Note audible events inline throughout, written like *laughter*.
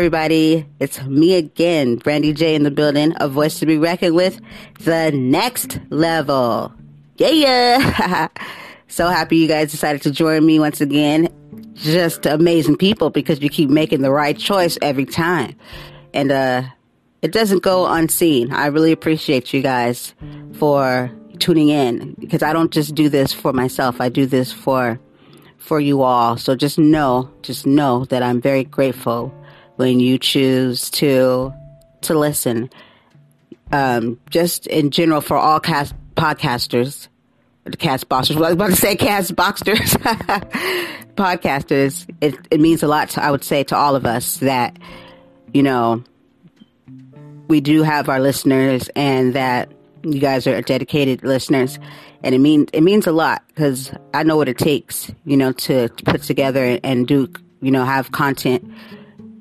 Everybody. It's me again, Brandy J in the building, a voice to be reckoned with, the next level. Yeah. yeah. *laughs* so happy you guys decided to join me once again. Just amazing people because you keep making the right choice every time. And, uh, it doesn't go unseen. I really appreciate you guys for tuning in because I don't just do this for myself. I do this for, for you all. So just know, just know that I'm very grateful when you choose to to listen. Um, just in general for all cast podcasters, cast boxers. Well, I was about to say cast boxers, *laughs* podcasters. It it means a lot. To, I would say to all of us that you know we do have our listeners, and that you guys are dedicated listeners, and it means it means a lot because I know what it takes, you know, to, to put together and, and do you know have content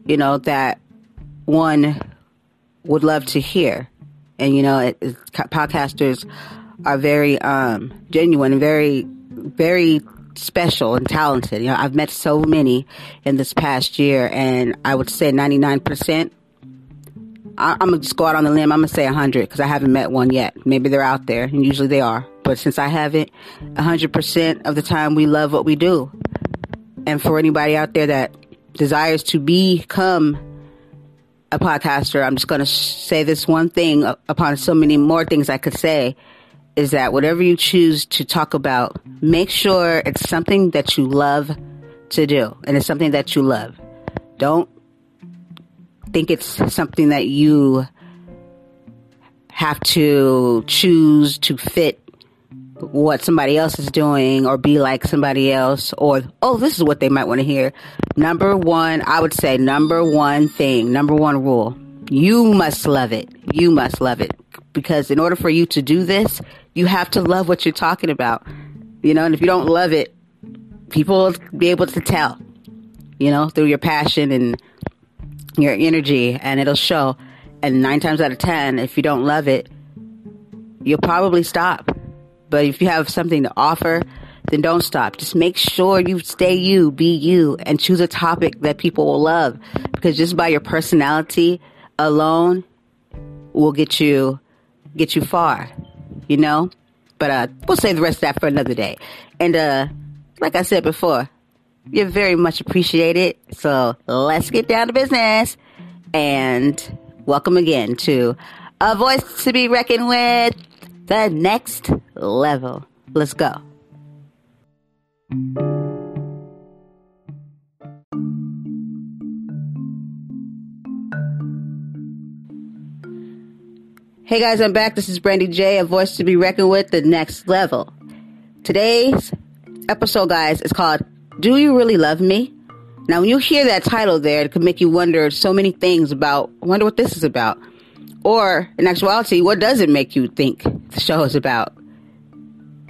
you know, that one would love to hear. And, you know, it, it, podcasters are very um, genuine very, very special and talented. You know, I've met so many in this past year, and I would say 99%. I, am gonna just go out on the limb. I'm gonna say 100 because I haven't met one yet. Maybe they're out there, and usually they are. But since I haven't, 100% of the time we love what we do. And for anybody out there that desires to become a podcaster, I'm just going to say this one thing upon so many more things I could say is that whatever you choose to talk about, make sure it's something that you love to do and it's something that you love. Don't think it's something that you have to choose to fit what somebody else is doing or be like somebody else or oh this is what they might want to hear. Number one i would say number one thing number one rule you must love it. You must love it. Because in order for you to do this you have to love what you're talking about. You know and if you don't love it people will be able to tell you know through your passion and your energy and it'll show. And nine times out of ten if you don't love it you'll probably stop but if you have something to offer, then don't stop. Just make sure you stay you, be you, and choose a topic that people will love. Because just by your personality alone will get you get you far, you know? But uh we'll save the rest of that for another day. And uh like I said before, you're very much appreciated. So let's get down to business. And welcome again to A Voice to Be Reckoned with the next level. Let's go. Hey guys, I'm back. This is Brandy J, a voice to be reckoned with, the next level. Today's episode, guys, is called Do You Really Love Me? Now, when you hear that title there, it could make you wonder so many things about, wonder what this is about. Or, in actuality, what does it make you think the show is about?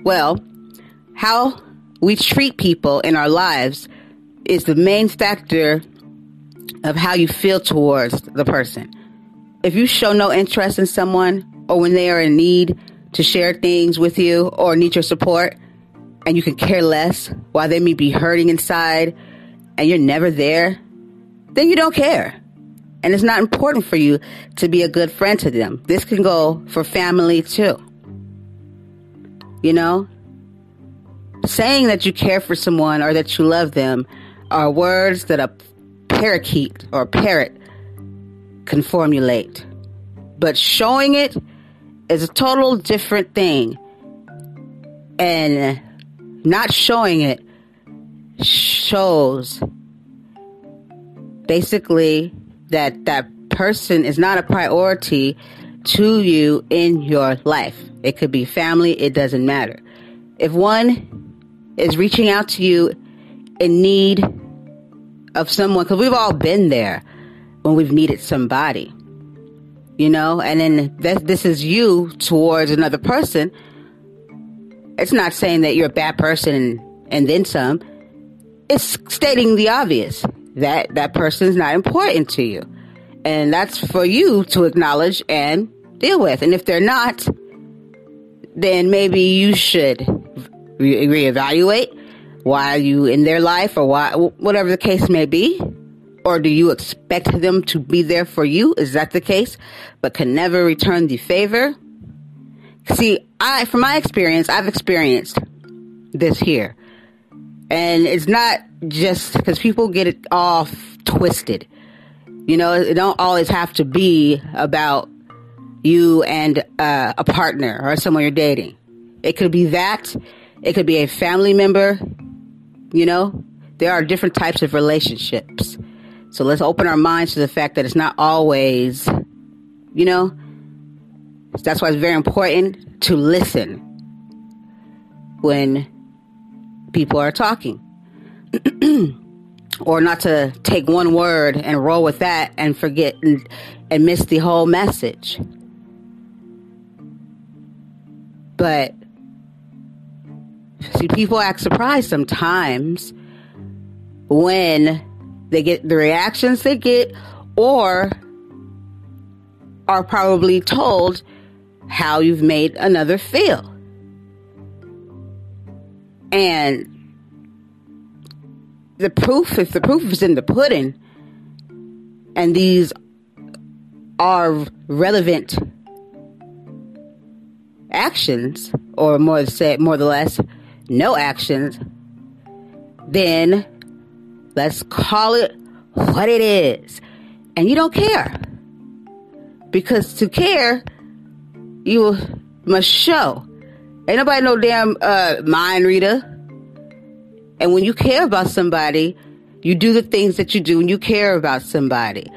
Well, how we treat people in our lives is the main factor of how you feel towards the person. If you show no interest in someone or when they are in need to share things with you or need your support and you can care less while they may be hurting inside and you're never there, then you don't care. And it's not important for you to be a good friend to them. This can go for family too. You know? Saying that you care for someone or that you love them are words that a parakeet or parrot can formulate. but showing it is a total different thing. And not showing it shows basically that that person is not a priority to you in your life. It could be family, it doesn't matter. If one is reaching out to you in need of someone, because we've all been there when we've needed somebody, you know, and then th- this is you towards another person. It's not saying that you're a bad person and, and then some. It's stating the obvious that that person is not important to you. And that's for you to acknowledge and deal with. And if they're not, then maybe you should re- reevaluate why you in their life or why, whatever the case may be. Or do you expect them to be there for you? Is that the case? But can never return the favor? See, I, from my experience, I've experienced this here. And it's not just because people get it all twisted. You know, it don't always have to be about you and uh, a partner or someone you're dating. It could be that. It could be a family member. You know, there are different types of relationships. So let's open our minds to the fact that it's not always, you know, that's why it's very important to listen when people are talking. *clears throat* or not to take one word and roll with that and forget and, and miss the whole message. But see, people act surprised sometimes when they get the reactions they get or are probably told how you've made another feel. And the proof, if the proof is in the pudding, and these are relevant actions, or more to say more or less, no actions, then let's call it what it is. And you don't care. Because to care, you must show. Ain't nobody no damn uh, mind reader. And when you care about somebody, you do the things that you do when you care about somebody.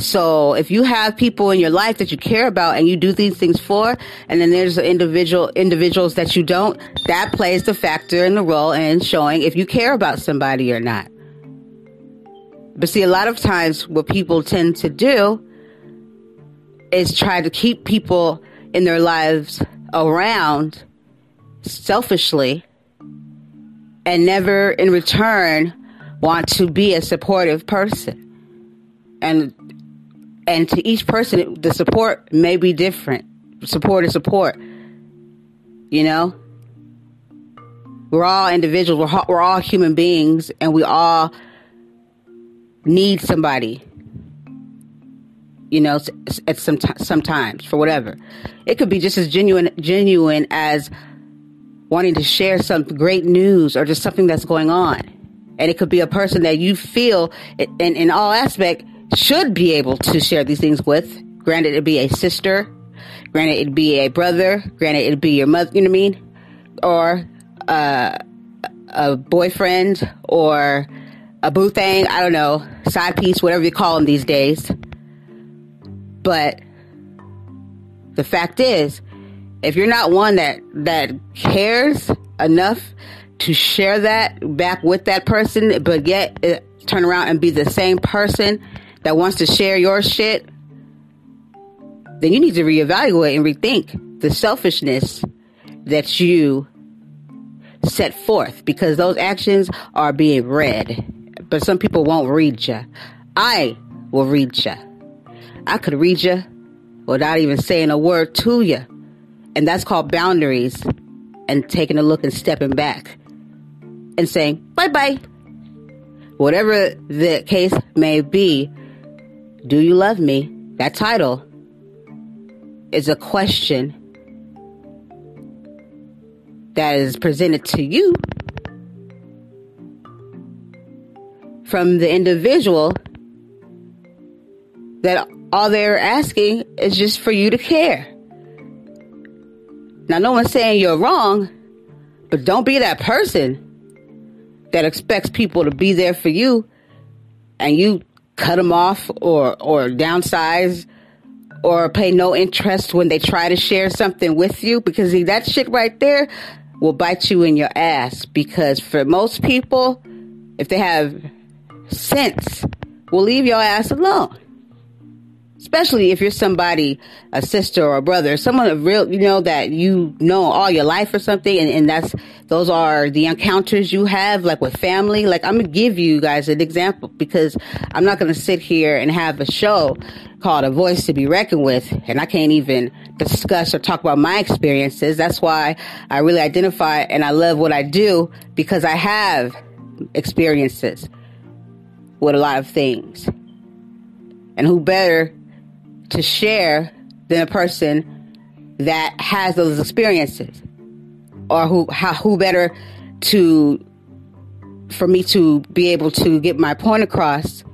So if you have people in your life that you care about and you do these things for, and then there's individual individuals that you don't, that plays the factor in the role in showing if you care about somebody or not. But see, a lot of times what people tend to do is try to keep people in their lives around selfishly and never in return want to be a supportive person. And and to each person the support may be different. Support is support. You know? We're all individuals. We're, we're all human beings and we all need somebody you know at some sometimes for whatever it could be just as genuine genuine as wanting to share some great news or just something that's going on and it could be a person that you feel in in all aspect should be able to share these things with. Granted it'd be a sister. Granted it'd be a brother. Granted it'd be your mother you know what i mean? Or uh, a boyfriend or a boo thing, I don't know, side piece, whatever you call them these days. But the fact is, if you're not one that that cares enough to share that back with that person, but yet uh, turn around and be the same person that wants to share your shit, then you need to reevaluate and rethink the selfishness that you set forth because those actions are being read but some people won't read you. I will read you. I could read you without even saying a word to you. And that's called boundaries and taking a look and stepping back and saying, bye bye. Whatever the case may be, do you love me? That title is a question that is presented to you from the individual that all they're asking is just for you to care. Now, no one's saying you're wrong, but don't be that person that expects people to be there for you and you cut them off or, or downsize or pay no interest when they try to share something with you because see, that shit right there will bite you in your ass because for most people, if they have sense, will leave your ass alone especially if you're somebody, a sister or a brother, someone of real, you know, that you know all your life or something. And, and that's, those are the encounters you have, like with family. Like, I'm going to give you guys an example because I'm not going to sit here and have a show called A Voice to Be Reckoned with. And I can't even discuss or talk about my experiences. That's why I really identify and I love what I do because I have experiences with a lot of things. And who better to share than a person that has those experiences or who how, who better to for me to be able to get my point across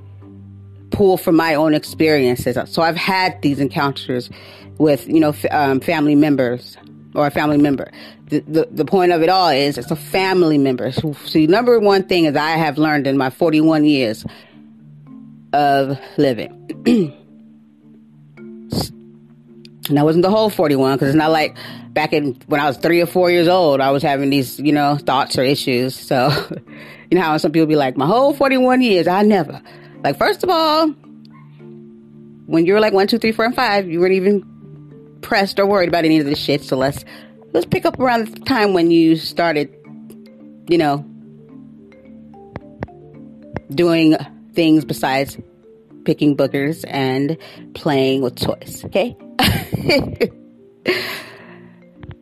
pull from my own experiences. So i've had these encounters with you know f- um, family members or a family member. The, the, the point of it all is it's a family member. So, see number one thing is i have learned in my 41 years of living *clears throat* And that wasn't the whole 41 because it's not like back in when I was three or four years old, I was having these, you know, thoughts or issues. So, *laughs* you know how some people be like, my whole 41 years, I never. Like, first of all, when you were like one, two, three, four, and five, you weren't even pressed or worried about any of this shit. So let's, let's pick up around the time when you started, you know, doing things besides picking boogers and playing with toys. Okay. *laughs*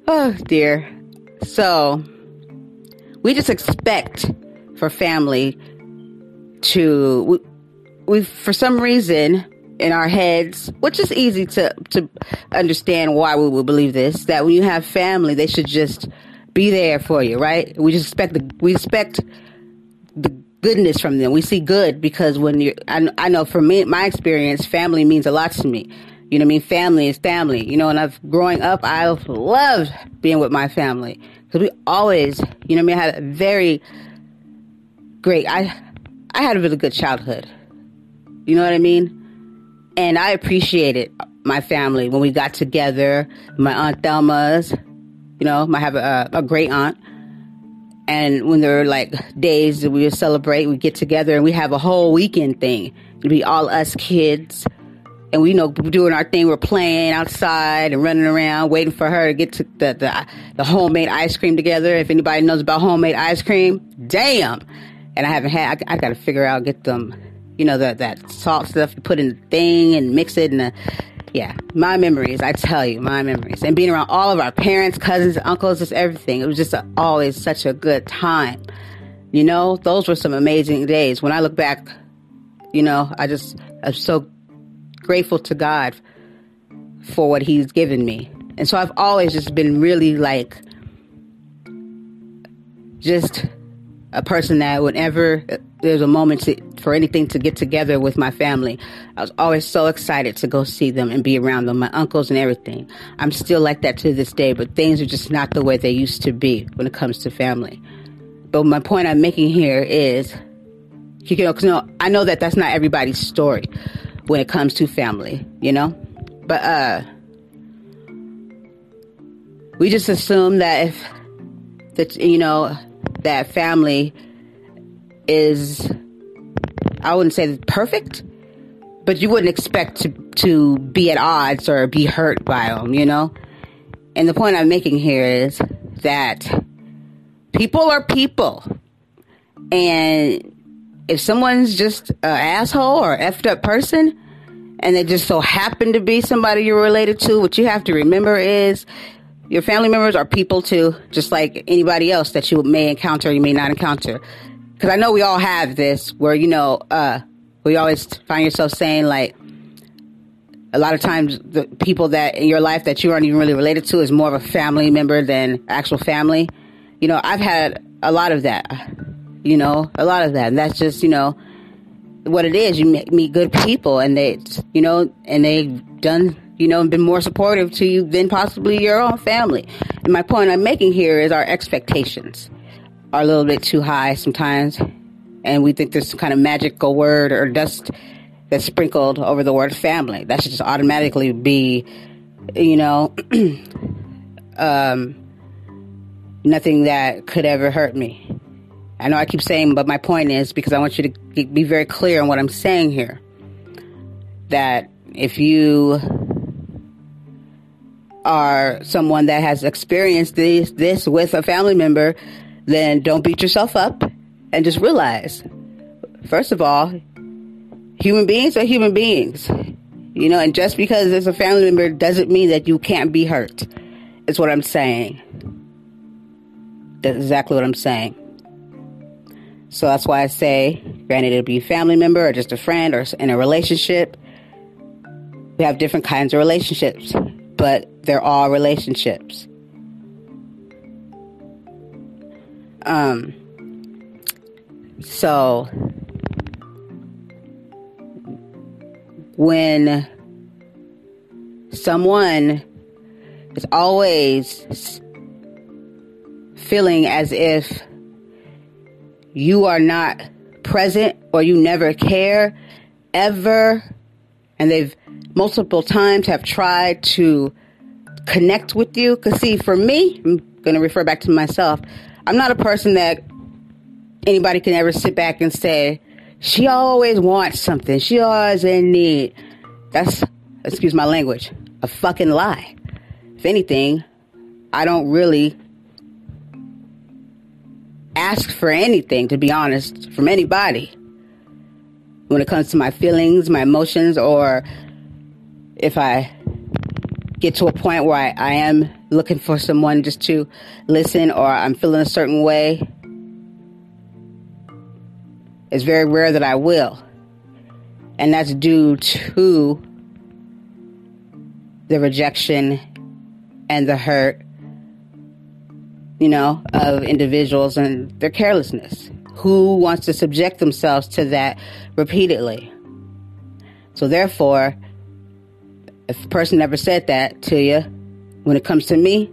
oh dear. So we just expect for family to we, we for some reason in our heads, which is easy to to understand why we would believe this, that when you have family, they should just be there for you, right? We just expect the we expect the goodness from them. We see good because when you, I, I know for me, my experience, family means a lot to me. You know what I mean? Family is family, you know, and I've growing up, I loved being with my family because we always, you know I mean? Had a very great, I, I had a really good childhood. You know what I mean? And I appreciated my family when we got together. My aunt Thelma's, you know, I have a, a great aunt and when there are like days that we would celebrate, we get together and we have a whole weekend thing. It'd be all us kids. And we you know doing our thing. We're playing outside and running around, waiting for her to get to the, the the homemade ice cream together. If anybody knows about homemade ice cream, damn! And I haven't had. I, I got to figure out get them, you know, that that salt stuff to put in the thing and mix it and yeah, my memories, I tell you, my memories. And being around all of our parents, cousins, uncles, just everything. It was just a, always such a good time. You know, those were some amazing days. When I look back, you know, I just, I'm so grateful to God for what He's given me. And so I've always just been really like, just a person that whenever there's a moment to, for anything to get together with my family, I was always so excited to go see them and be around them, my uncles and everything. I'm still like that to this day, but things are just not the way they used to be when it comes to family. But my point I'm making here is, you know, cause, I know that that's not everybody's story when it comes to family, you know, but uh, we just assume that if that you know that family is I wouldn't say perfect, but you wouldn't expect to to be at odds or be hurt by them, you know? And the point I'm making here is that people are people. And if someone's just an asshole or effed up person and they just so happen to be somebody you're related to, what you have to remember is your family members are people too, just like anybody else that you may encounter, you may not encounter. Because I know we all have this where, you know, uh, we always find yourself saying, like, a lot of times the people that in your life that you aren't even really related to is more of a family member than actual family. You know, I've had a lot of that, you know, a lot of that. And that's just, you know, what it is. You meet good people, and they, you know, and they've done, you know, been more supportive to you than possibly your own family. And my point I'm making here is our expectations are a little bit too high sometimes, and we think there's some kind of magical word or dust that's sprinkled over the word family. That should just automatically be, you know, *clears throat* um, nothing that could ever hurt me. I know I keep saying, but my point is because I want you to be very clear on what I'm saying here. That if you are someone that has experienced this, this with a family member, then don't beat yourself up and just realize, first of all, human beings are human beings. You know, and just because it's a family member doesn't mean that you can't be hurt. Is what I'm saying. That's exactly what I'm saying. So that's why I say, granted, it'll be a family member or just a friend or in a relationship. We have different kinds of relationships, but they're all relationships. Um, so when someone is always feeling as if you are not present or you never care ever. And they've multiple times have tried to connect with you. Because see for me i'm going to refer back to myself. I'm not a person that anybody can ever sit back and say she always wants something. She always in need. That's excuse my language a fucking lie. If anything i don't really ask for anything, to be honest, from anybody. When it comes to my feelings, my emotions, or if I get to a point where I, I am looking for someone just to listen or I'm feeling a certain way, it's very rare that I will. And that's due to the rejection and the hurt you know, of individuals and their carelessness. Who wants to subject themselves to that repeatedly? So therefore, if a person never said that to you, when it comes to me,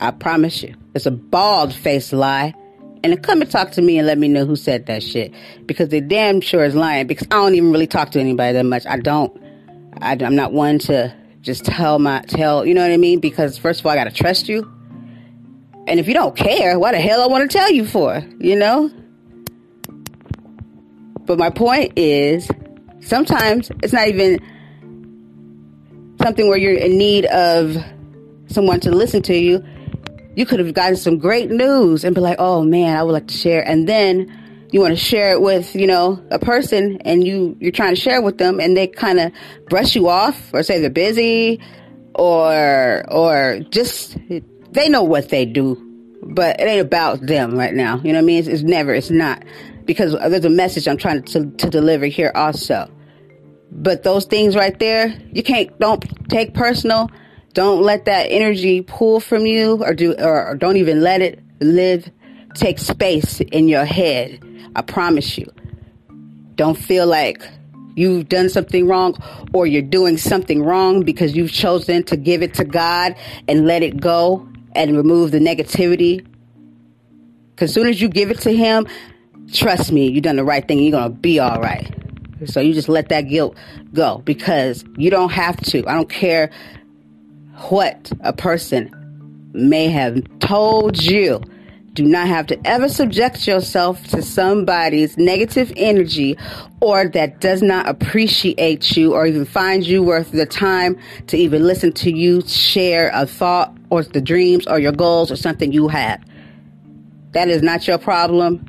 I promise you, it's a bald faced lie. And come and talk to me and let me know who said that shit. Because they damn sure is lying. Because I don't even really talk to anybody that much. I don't. I, am not one to just tell my, tell, you know what I mean? Because first of all, I gotta trust you. And if you don't care, why the hell I want to tell you for, you know? But my point is, sometimes it's not even something where you're in need of someone to listen to you. You could have gotten some great news and be like, oh man, I would like to share. And then you want to share it with, you know, a person and you, you're trying to share with them and they kind of brush you off or say they're busy or, or just they know what they do, but it ain't about them right now. You know what I mean? It's, it's never, it's not. Because there's a message I'm trying to, to deliver here also. But those things right there, you can't, don't take personal. Don't let that energy pull from you or do, or, or don't even let it live, take space in your head. I promise you. Don't feel like you've done something wrong or you're doing something wrong because you've chosen to give it to God and let it go and remove the negativity. Because soon as you give it to Him, trust me, you've done the right thing. you're gonna be all right. So you just let that guilt go because you don't have to. I don't care what a person may have told you do not have to ever subject yourself to somebody's negative energy or that does not appreciate you or even find you worth the time to even listen to you share a thought or the dreams or your goals or something you have. That is not your problem.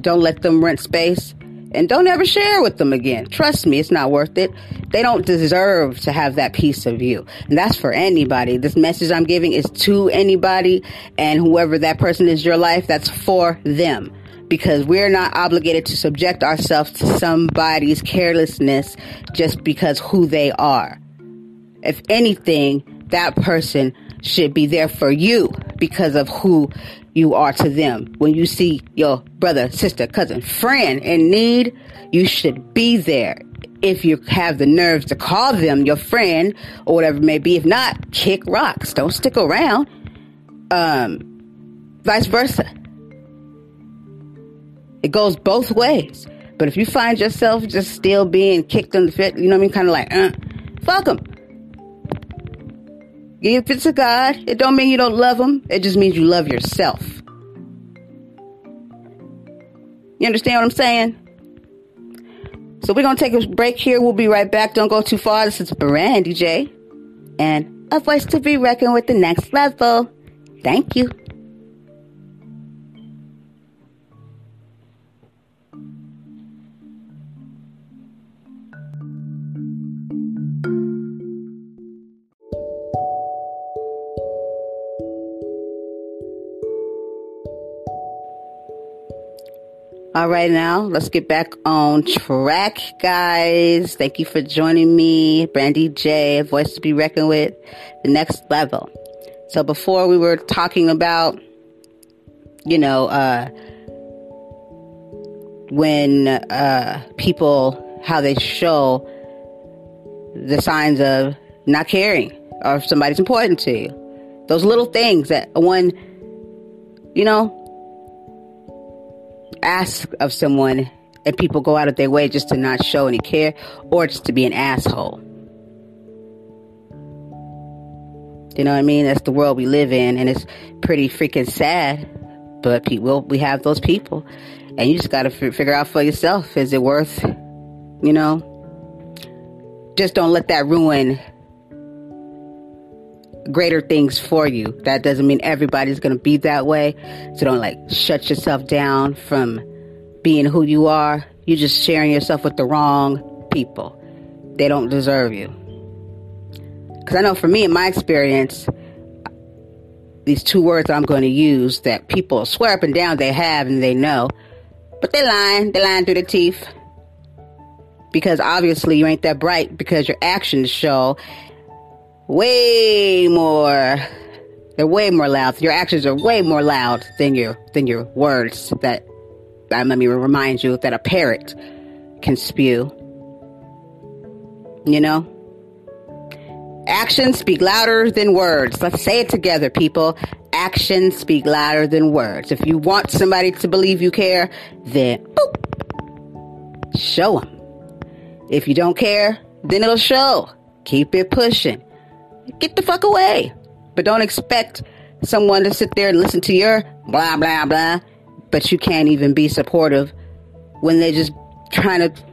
Don't let them rent space and don't ever share with them again. Trust me, it's not worth it. They don't deserve to have that piece of you. And that's for anybody. This message I'm giving is to anybody and whoever that person is in your life, that's for them. Because we're not obligated to subject ourselves to somebody's carelessness just because who they are. If anything, that person should be there for you because of who you are to them. When you see your brother, sister, cousin, friend in need, you should be there. If you have the nerves to call them your friend or whatever it may be, if not, kick rocks. Don't stick around. Um, vice versa. It goes both ways. But if you find yourself just still being kicked in the fit, you know what I mean? Kind of like, uh, fuck them. If it's a God, it don't mean you don't love him. It just means you love yourself. You understand what I'm saying? So we're gonna take a break here. We'll be right back. Don't go too far. This is Brandy J. And a voice to be reckoned with the next level. Thank you. All right, now let's get back on track, guys. Thank you for joining me, Brandy J, voice to be reckoned with, the next level. So before we were talking about, you know, uh, when uh, people how they show the signs of not caring or if somebody's important to you, those little things that one, you know, ask of someone and people go out of their way just to not show any care or just to be an asshole. You know what I mean? That's the world we live in, and it's pretty freaking sad. But people, we have those people, and you just got to f- figure out for yourself: is it worth, you know? Just don't let that ruin greater things for you. That doesn't mean everybody's going to be that way. So don't like shut yourself down from being who you are. You're just sharing yourself with the wrong people. They don't deserve you. Because I know for me, in my experience, these two words I'm going to use that people swear up and down they have and they know, but they're lying. They're lying through their teeth. Because obviously you ain't that bright because your actions show way more they're way more loud. Your actions are way more loud than your than your words that let me remind you that a parrot can spew. You know? Actions speak louder than words. Let's say it together, people. Actions speak louder than words. If you want somebody to believe you care, then boop, show them. If you don't care, then it'll show. Keep it pushing get the fuck away. But don't expect someone to sit there and listen to your blah, blah, blah, but you can't even be supportive when they're just trying to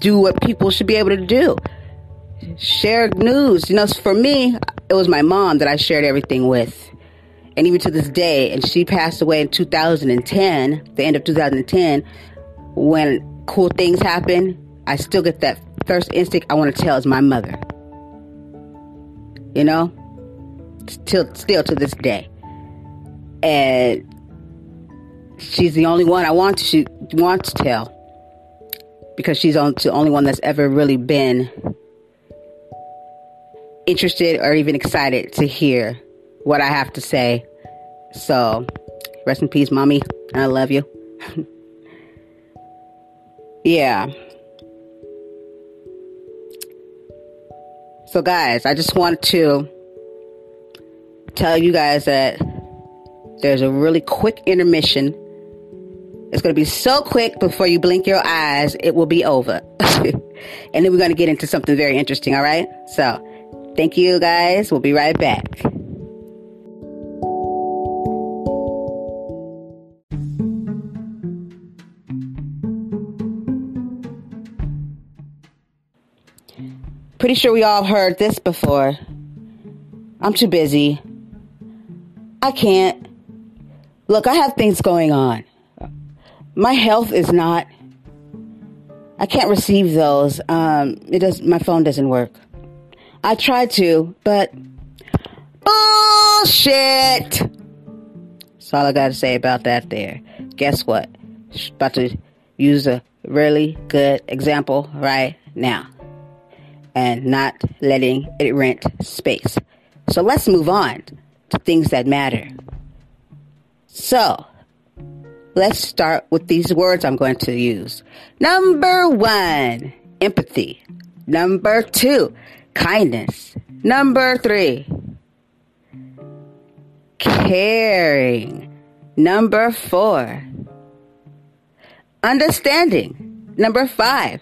do what people should be able to do. Share news. You know, for me, it was my mom that I shared everything with. And even to this day, and she passed away in 2010, the end of 2010, when cool things happen, I still get that first instinct I want to tell is my mother you know, still still to this day. And she's the only one I want to want to tell because she's the only one that's ever really been interested or even excited to hear what I have to say. So, rest in peace, mommy. I love you. *laughs* yeah. So, guys, I just want to tell you guys that there's a really quick intermission. It's going to be so quick before you blink your eyes, it will be over. *laughs* and then we're going to get into something very interesting, all right? So, thank you guys. We'll be right back. Pretty sure we all heard this before. I'm too busy. I can't. Look, I have things going on. My health is not. I can't receive those. Um, it does. My phone doesn't work. I tried to, but bullshit. That's all I got to say about that. There. Guess what? About to use a really good example right now and not letting it rent space. So let's move on. to things that matter. So, let's start with these words I'm going to use. Number one, empathy. Number two, kindness. Number three, caring. Number four, understanding. Number five,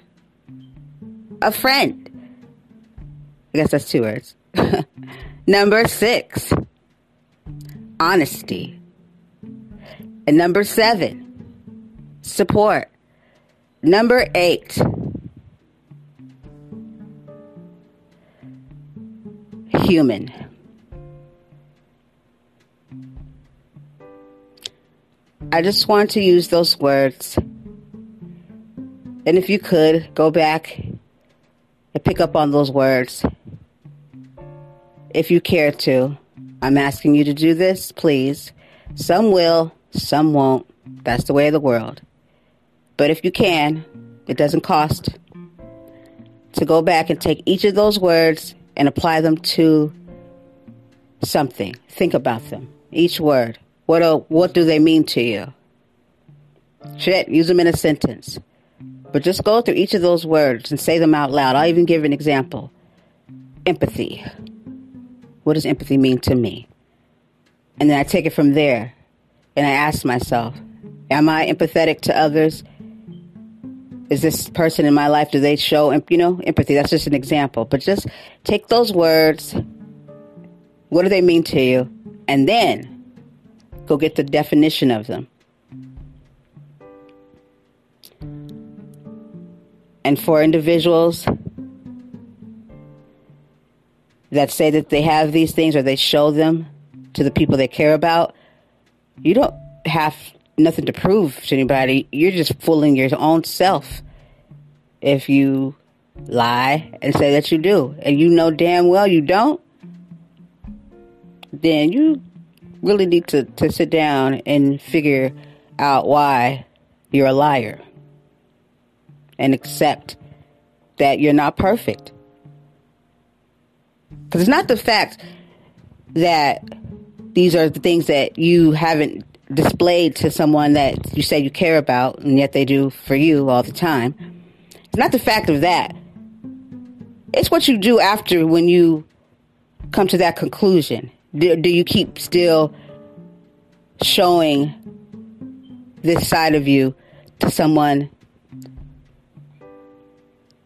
a friend. Guess that's two words. *laughs* number six, honesty. And number seven, support. Number eight, human. I just want to use those words. And if you could, go back and pick up on those words. If you care to, I'm asking you to do this, please. Some will, some won't. That's the way of the world. But if you can, it doesn't cost to go back and take each of those words and apply them to something. Think about them. Each word. What are, what do they mean to you? Shit, use them in a sentence. But just go through each of those words and say them out loud. I'll even give an example. Empathy. What does empathy mean to me? And then I take it from there and I ask myself, am I empathetic to others? Is this person in my life, do they show, you know, empathy? That's just an example. But just take those words. What do they mean to you? And then go get the definition of them. And for individuals that say that they have these things or they show them to the people they care about, you don't have nothing to prove to anybody. You're just fooling your own self if you lie and say that you do. And you know damn well you don't, then you really need to, to sit down and figure out why you're a liar and accept that you're not perfect. Because it's not the fact that these are the things that you haven't displayed to someone that you say you care about, and yet they do for you all the time. It's not the fact of that. It's what you do after when you come to that conclusion. Do, do you keep still showing this side of you to someone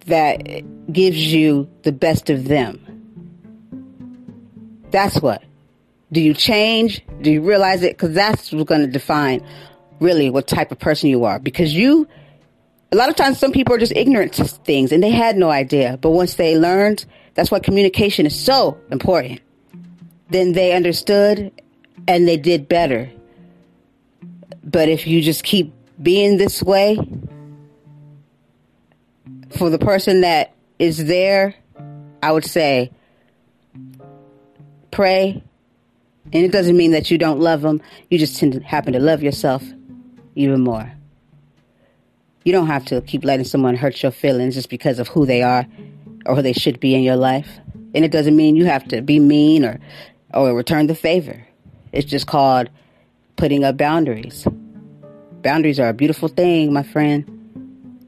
that gives you the best of them? That's what. Do you change? Do you realize it? Because that's what's going to define really what type of person you are. Because you, a lot of times, some people are just ignorant to things and they had no idea. But once they learned, that's why communication is so important. Then they understood and they did better. But if you just keep being this way, for the person that is there, I would say pray. And it doesn't mean that you don't love them. You just tend to happen to love yourself even more. You don't have to keep letting someone hurt your feelings just because of who they are or who they should be in your life. And it doesn't mean you have to be mean or or return the favor. It's just called putting up boundaries. Boundaries are a beautiful thing, my friend.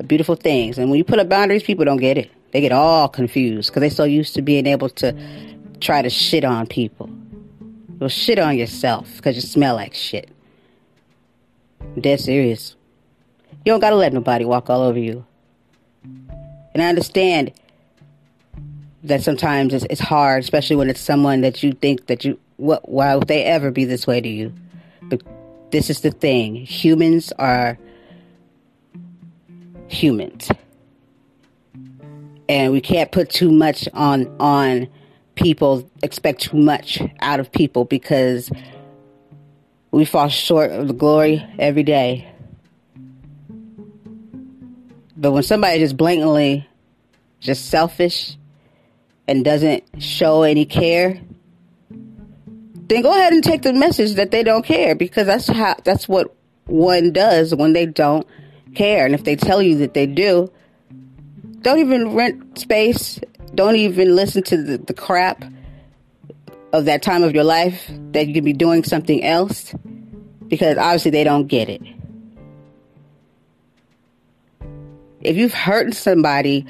A beautiful things. And when you put up boundaries, people don't get it. They get all confused because they're so used to being able to try to shit on people. Well, shit on yourself because you smell like shit. I'm dead serious. You don't gotta let nobody walk all over you. And I understand that sometimes it's, it's hard, especially when it's someone that you think that you, what, why would they ever be this way to you? But this is the thing humans are humans. And we can't put too much on, on, people expect too much out of people because we fall short of the glory every day. But when somebody just blatantly just selfish and doesn't show any care, then go ahead and take the message that they don't care because that's how that's what one does when they don't care. And if they tell you that they do, don't even rent space don't even listen to the, the crap of that time of your life that you could be doing something else because obviously they don't get it. If you've hurt somebody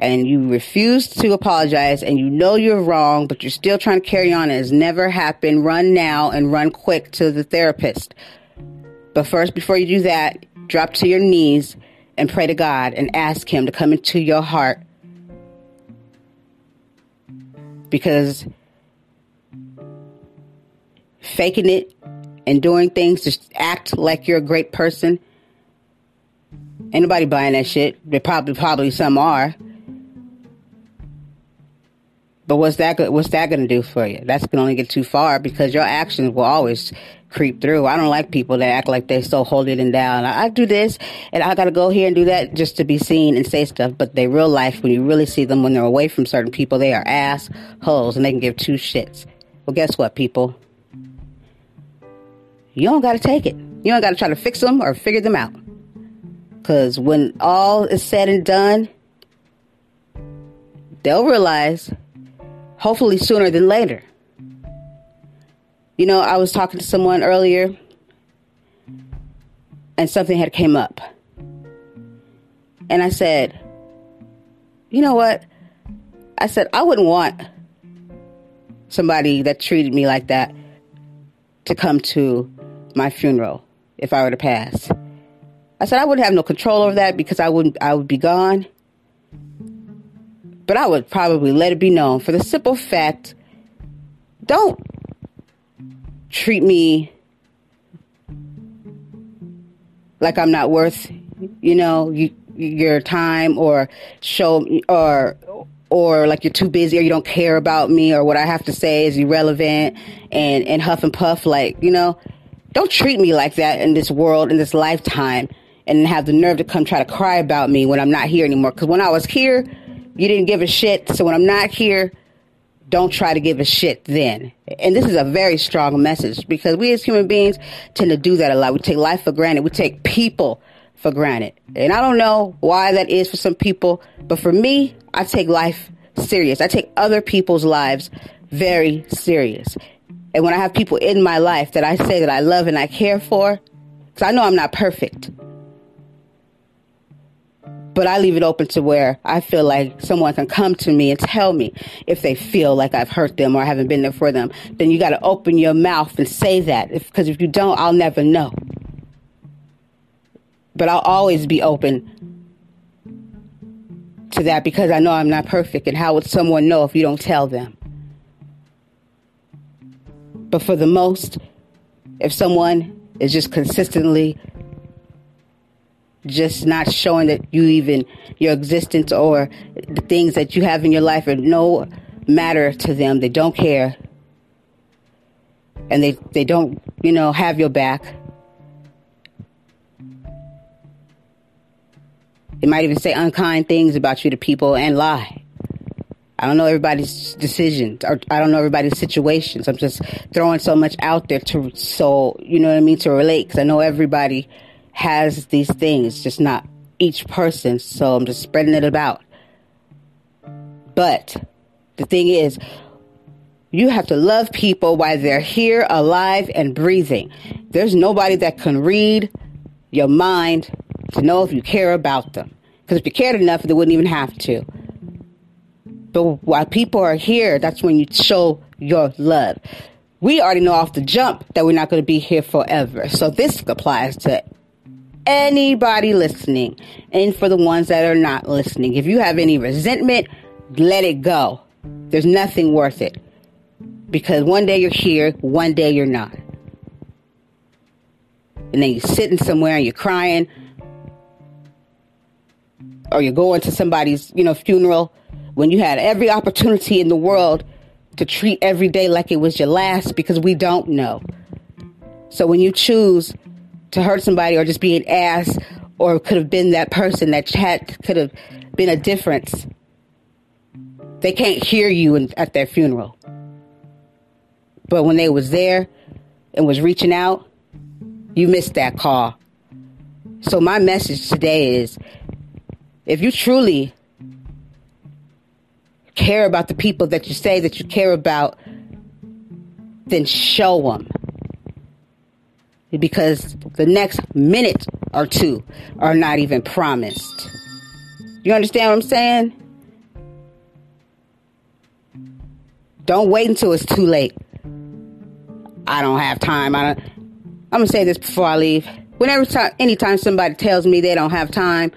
and you refuse to apologize and you know you're wrong, but you're still trying to carry on, has never happened, run now and run quick to the therapist. But first, before you do that, drop to your knees and pray to God and ask Him to come into your heart. Because faking it and doing things to act like you're a great person, anybody buying that shit. There probably probably some are. But what's that? What's that going to do for you? That's going to only get too far because your actions will always creep through. I don't like people that act like they're so holding it down. I, I do this and I got to go here and do that just to be seen and say stuff. But they real life, when you really see them when they're away from certain people, they are ass holes and they can give two shits. Well, guess what, people? You don't got to take it. You don't got to try to fix them or figure them out. Because when all is said and done, they'll realize hopefully sooner than later. You know, I was talking to someone earlier and something had came up. And I said, "You know what?" I said, "I wouldn't want somebody that treated me like that to come to my funeral if I were to pass." I said I wouldn't have no control over that because I wouldn't I would be gone but I would probably let it be known for the simple fact don't treat me like I'm not worth, you know, you, your time or show or or like you're too busy or you don't care about me or what I have to say is irrelevant and and huff and puff like, you know, don't treat me like that in this world in this lifetime and have the nerve to come try to cry about me when I'm not here anymore cuz when I was here you didn't give a shit. So when I'm not here, don't try to give a shit then. And this is a very strong message because we as human beings tend to do that a lot. We take life for granted. We take people for granted. And I don't know why that is for some people, but for me, I take life serious. I take other people's lives very serious. And when I have people in my life that I say that I love and I care for, because I know I'm not perfect but I leave it open to where I feel like someone can come to me and tell me if they feel like I've hurt them or I haven't been there for them. Then you got to open your mouth and say that because if, if you don't, I'll never know. But I'll always be open to that because I know I'm not perfect. And how would someone know if you don't tell them? But for the most, if someone is just consistently just not showing that you even your existence or the things that you have in your life are no matter to them. They don't care. And they, they don't, you know, have your back. They might even say unkind things about you to people and lie. I don't know everybody's decisions or I don't know everybody's situations. I'm just throwing so much out there to so you know what I mean to relate because I know everybody has these things, just not each person. So I'm just spreading it about. But the thing is, you have to love people while they're here, alive, and breathing. There's nobody that can read your mind to know if you care about them. Because if you cared enough, they wouldn't even have to. But while people are here, that's when you show your love. We already know off the jump that we're not going to be here forever. So this applies to anybody listening and for the ones that are not listening. If you have any resentment, let it go. There's nothing worth it. Because one day you're here, one day you're not. And then you're sitting somewhere and you're crying, or you're going to somebody's, you know, funeral when you had every opportunity in the world to treat every day like it was your last because we don't know. So when you choose to hurt somebody or just be an ass or could have been that person that chat could have been a difference. They can't hear you in, at their funeral. But when they was there and was reaching out, you missed that call. So my message today is if you truly care about the people that you say that you care about, then show them. Because the next minute or two are not even promised. You understand what I'm saying? Don't wait until it's too late. I don't have time. I don't. I'm gonna say this before I leave. Whenever time, anytime somebody tells me they don't have time,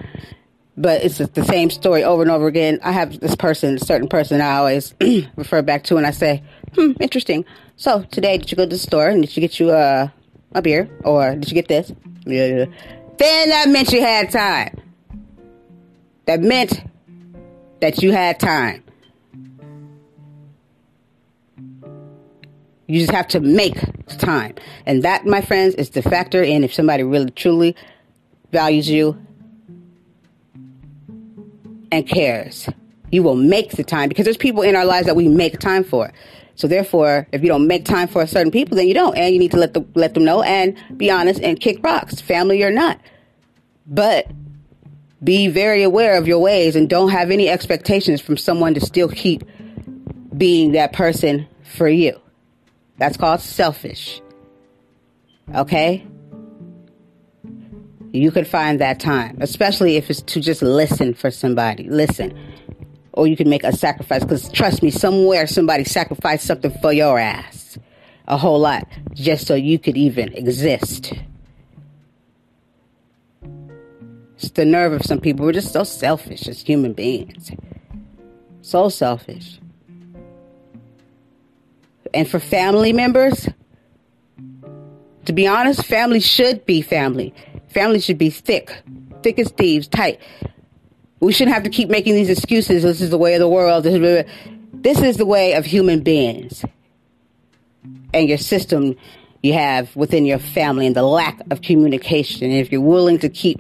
but it's the same story over and over again. I have this person, a certain person, I always *clears throat* refer back to, and I say, "Hmm, interesting." So today, did you go to the store and did you get you a a beer or did you get this? Yeah. Then that meant you had time. That meant that you had time. You just have to make time. And that, my friends, is the factor in if somebody really truly values you and cares. You will make the time because there's people in our lives that we make time for. So therefore, if you don't make time for certain people, then you don't, and you need to let the, let them know and be honest and kick rocks, family or not. But be very aware of your ways and don't have any expectations from someone to still keep being that person for you. That's called selfish. Okay? You could find that time, especially if it's to just listen for somebody. Listen. Or you can make a sacrifice, because trust me, somewhere somebody sacrificed something for your ass. A whole lot, just so you could even exist. It's the nerve of some people. We're just so selfish as human beings. So selfish. And for family members, to be honest, family should be family. Family should be thick, thick as thieves, tight. We shouldn't have to keep making these excuses. This is the way of the world. This is, this is the way of human beings. And your system you have within your family and the lack of communication. And if you're willing to keep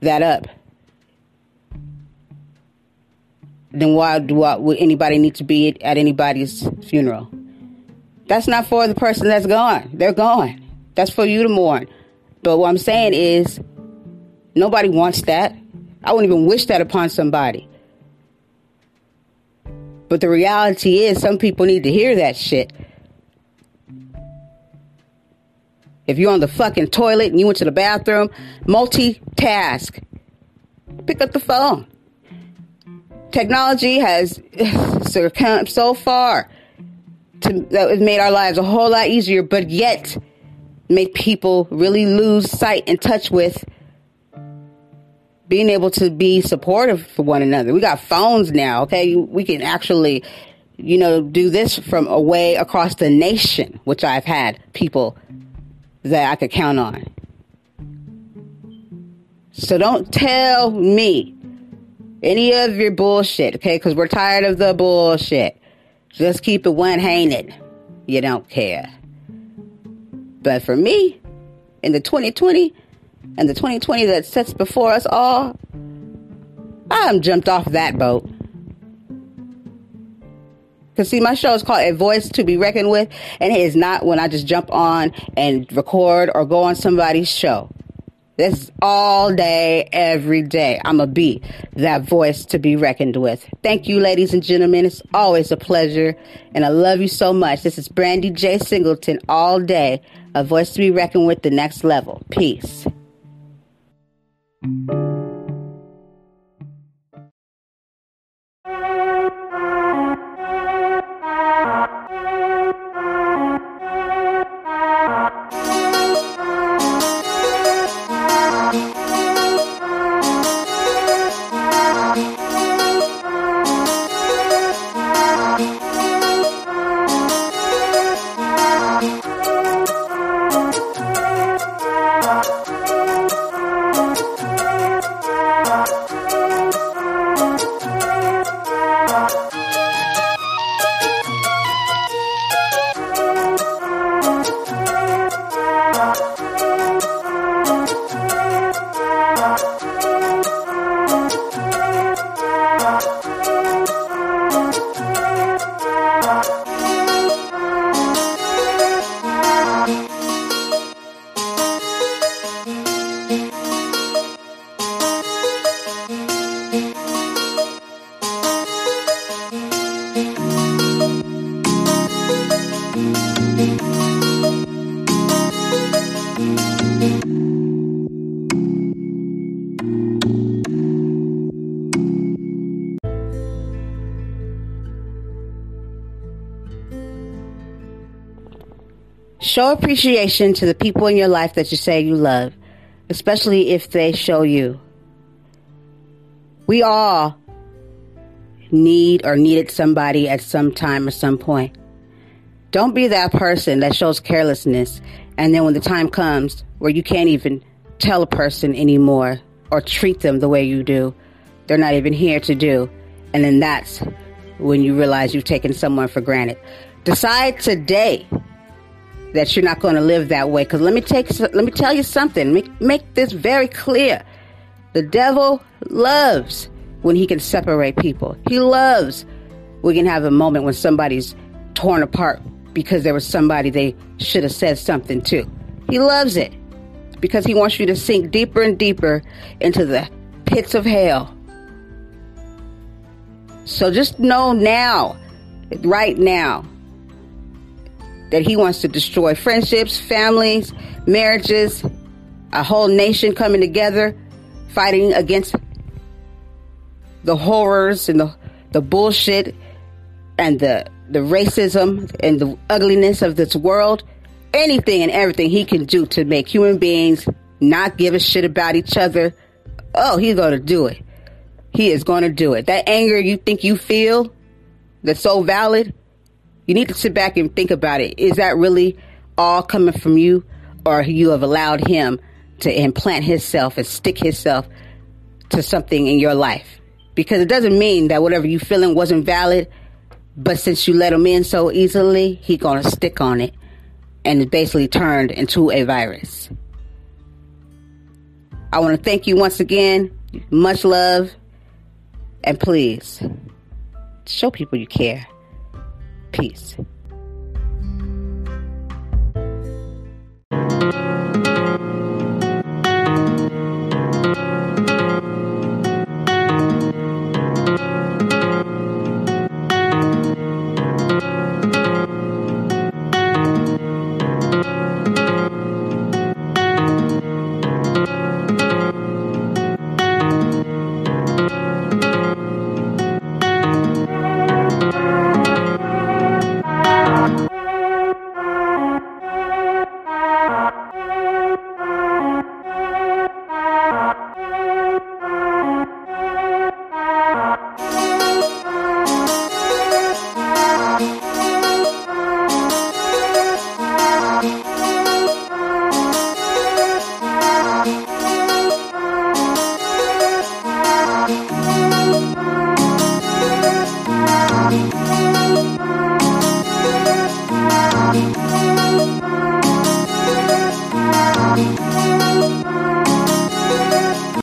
that up, then why do I, would anybody need to be at anybody's funeral? That's not for the person that's gone. They're gone. That's for you to mourn. But what I'm saying is, nobody wants that. I wouldn't even wish that upon somebody. But the reality is, some people need to hear that shit. If you're on the fucking toilet and you went to the bathroom, multitask. Pick up the phone. Technology has *sighs* come so far to, that has made our lives a whole lot easier, but yet make people really lose sight and touch with being able to be supportive for one another. We got phones now, okay? We can actually, you know, do this from away across the nation, which I've had people that I could count on. So don't tell me any of your bullshit, okay? Because we're tired of the bullshit. Just keep it one handed. You don't care. But for me, in the 2020 and the 2020 that sits before us all, I am jumped off that boat. Because, see, my show is called A Voice to Be Reckoned With, and it is not when I just jump on and record or go on somebody's show. This is all day, every day. I'm a be that voice to be reckoned with. Thank you, ladies and gentlemen. It's always a pleasure, and I love you so much. This is Brandy J. Singleton all day, a voice to be reckoned with the next level. Peace. Thank you. Show appreciation to the people in your life that you say you love, especially if they show you. We all need or needed somebody at some time or some point. Don't be that person that shows carelessness and then when the time comes where you can't even tell a person anymore or treat them the way you do, they're not even here to do. And then that's when you realize you've taken someone for granted. Decide today that you're not going to live that way. Because let me take, let me tell you something. Make, make this very clear. The devil loves when he can separate people. He loves we can have a moment when somebody's torn apart because there was somebody they should have said something to. He loves it because he wants you to sink deeper and deeper into the pits of hell. So just know now, right now, that he wants to destroy friendships, families, marriages, a whole nation coming together, fighting against the horrors and the, the bullshit and the, the racism and the ugliness of this world. Anything and everything he can do to make human beings not give a shit about each other. Oh, he's going to do it. He is going to do it. That anger you think you feel that's so valid, you need to sit back and think about it. Is that really all coming from you, or you have allowed him to implant himself and stick himself to something in your life? Because it doesn't mean that whatever you feeling wasn't valid, but since you let him in so easily, he gonna stick on it, and it basically turned into a virus. I want to thank you once again. Much love, and please show people you care. Peace.